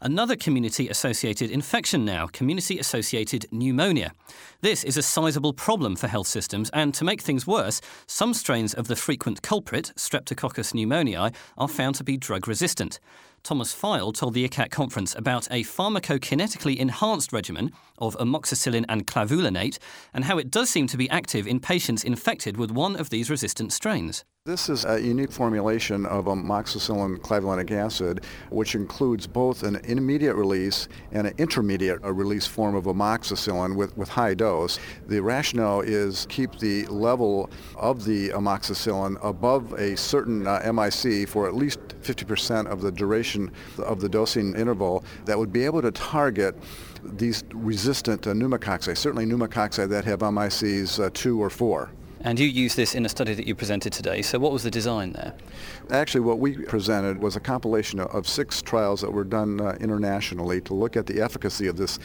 Another community associated infection now, community associated pneumonia. This is a sizable problem for health systems, and to make things worse, some strains of the frequent culprit, Streptococcus pneumoniae, are found to be drug resistant. Thomas File told the ICAC conference about a pharmacokinetically enhanced regimen of amoxicillin and clavulanate and how it does seem to be active in patients infected with one of these resistant strains. This is a unique formulation of amoxicillin clavulanic acid, which includes both an immediate release and an intermediate release form of amoxicillin with, with high dose. The rationale is keep the level of the amoxicillin above a certain uh, MIC for at least 50% of the duration of the dosing interval that would be able to target these resistant uh, pneumococci, certainly pneumococci that have MICs uh, 2 or 4. And you used this in a study that you presented today. So, what was the design there? Actually, what we presented was a compilation of six trials that were done uh, internationally to look at the efficacy of this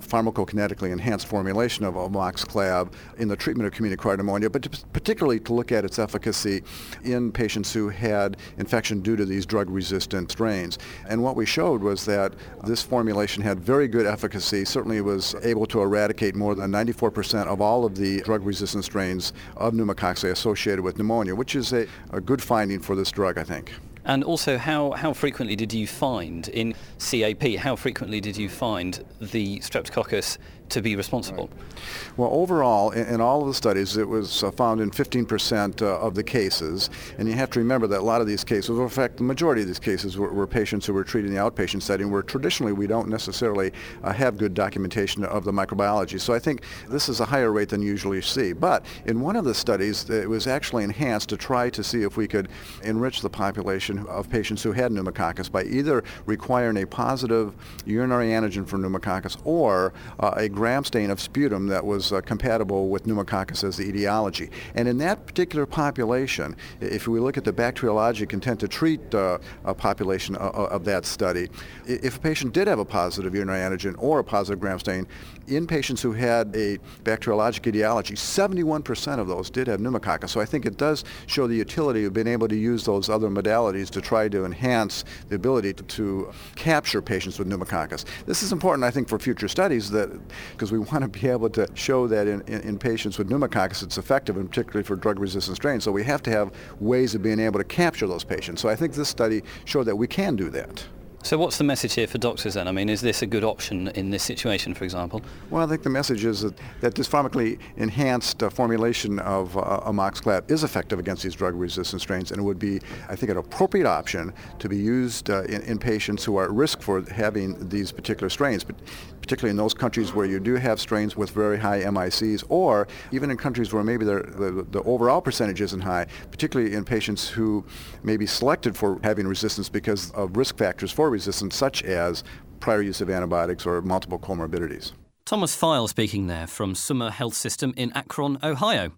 pharmacokinetically enhanced formulation of amoxiclav in the treatment of community acquired pneumonia, but particularly to look at its efficacy in patients who had infection due to these drug-resistant strains. And what we showed was that this formulation had very good efficacy. Certainly, was able to eradicate more than 94% of all of the drug-resistant strains of pneumococci associated with pneumonia, which is a, a good finding for this drug, I think. And also, how, how frequently did you find in CAP, how frequently did you find the streptococcus to be responsible? Right. Well, overall, in, in, all of the studies, it was uh, found in 15% uh, of the cases. And you have to remember that a lot of these cases, in fact, the majority of these cases were, were patients who were treated in the outpatient setting where traditionally we don't necessarily uh, have good documentation of the microbiology. So I think this is a higher rate than you usually see. But in one of the studies, it was actually enhanced to try to see if we could enrich the population of patients who had pneumococcus by either requiring a positive urinary antigen for pneumococcus or uh, a gram stain of sputum that was uh, compatible with pneumococcus as the etiology. And in that particular population, if we look at the bacteriologic intent to treat uh, population uh, uh, of that study, if a patient did have a positive urinary antigen or a positive gram stain, in patients who had a bacteriologic etiology, 71% of those did have pneumococcus. So I think it does show the utility of being able to use those other modalities to try to enhance the ability to, to capture patients with pneumococcus. This is important, I think, for future studies that because we want to be able to show that in, in, in, patients with pneumococcus it's effective, and particularly for drug-resistant strains. So we have to have ways of being able to capture those patients. So I think this study showed that we can do that. So, what's the message here for doctors then? I mean, is this a good option in this situation, for example? Well, I think the message is that, that this pharmacally enhanced uh, formulation of uh, is effective against these drug resistant strains and it would be, I think, an appropriate option to be used uh, in, in, patients who are at risk for having these particular strains, but particularly in those countries where you do have strains with very high MICs, or even in countries where maybe the, the overall percentage isn't high, particularly in patients who may be selected for having resistance because of risk factors for resistance, such as prior use of antibiotics or multiple comorbidities. Thomas File speaking there from Summa Health System in Akron, Ohio.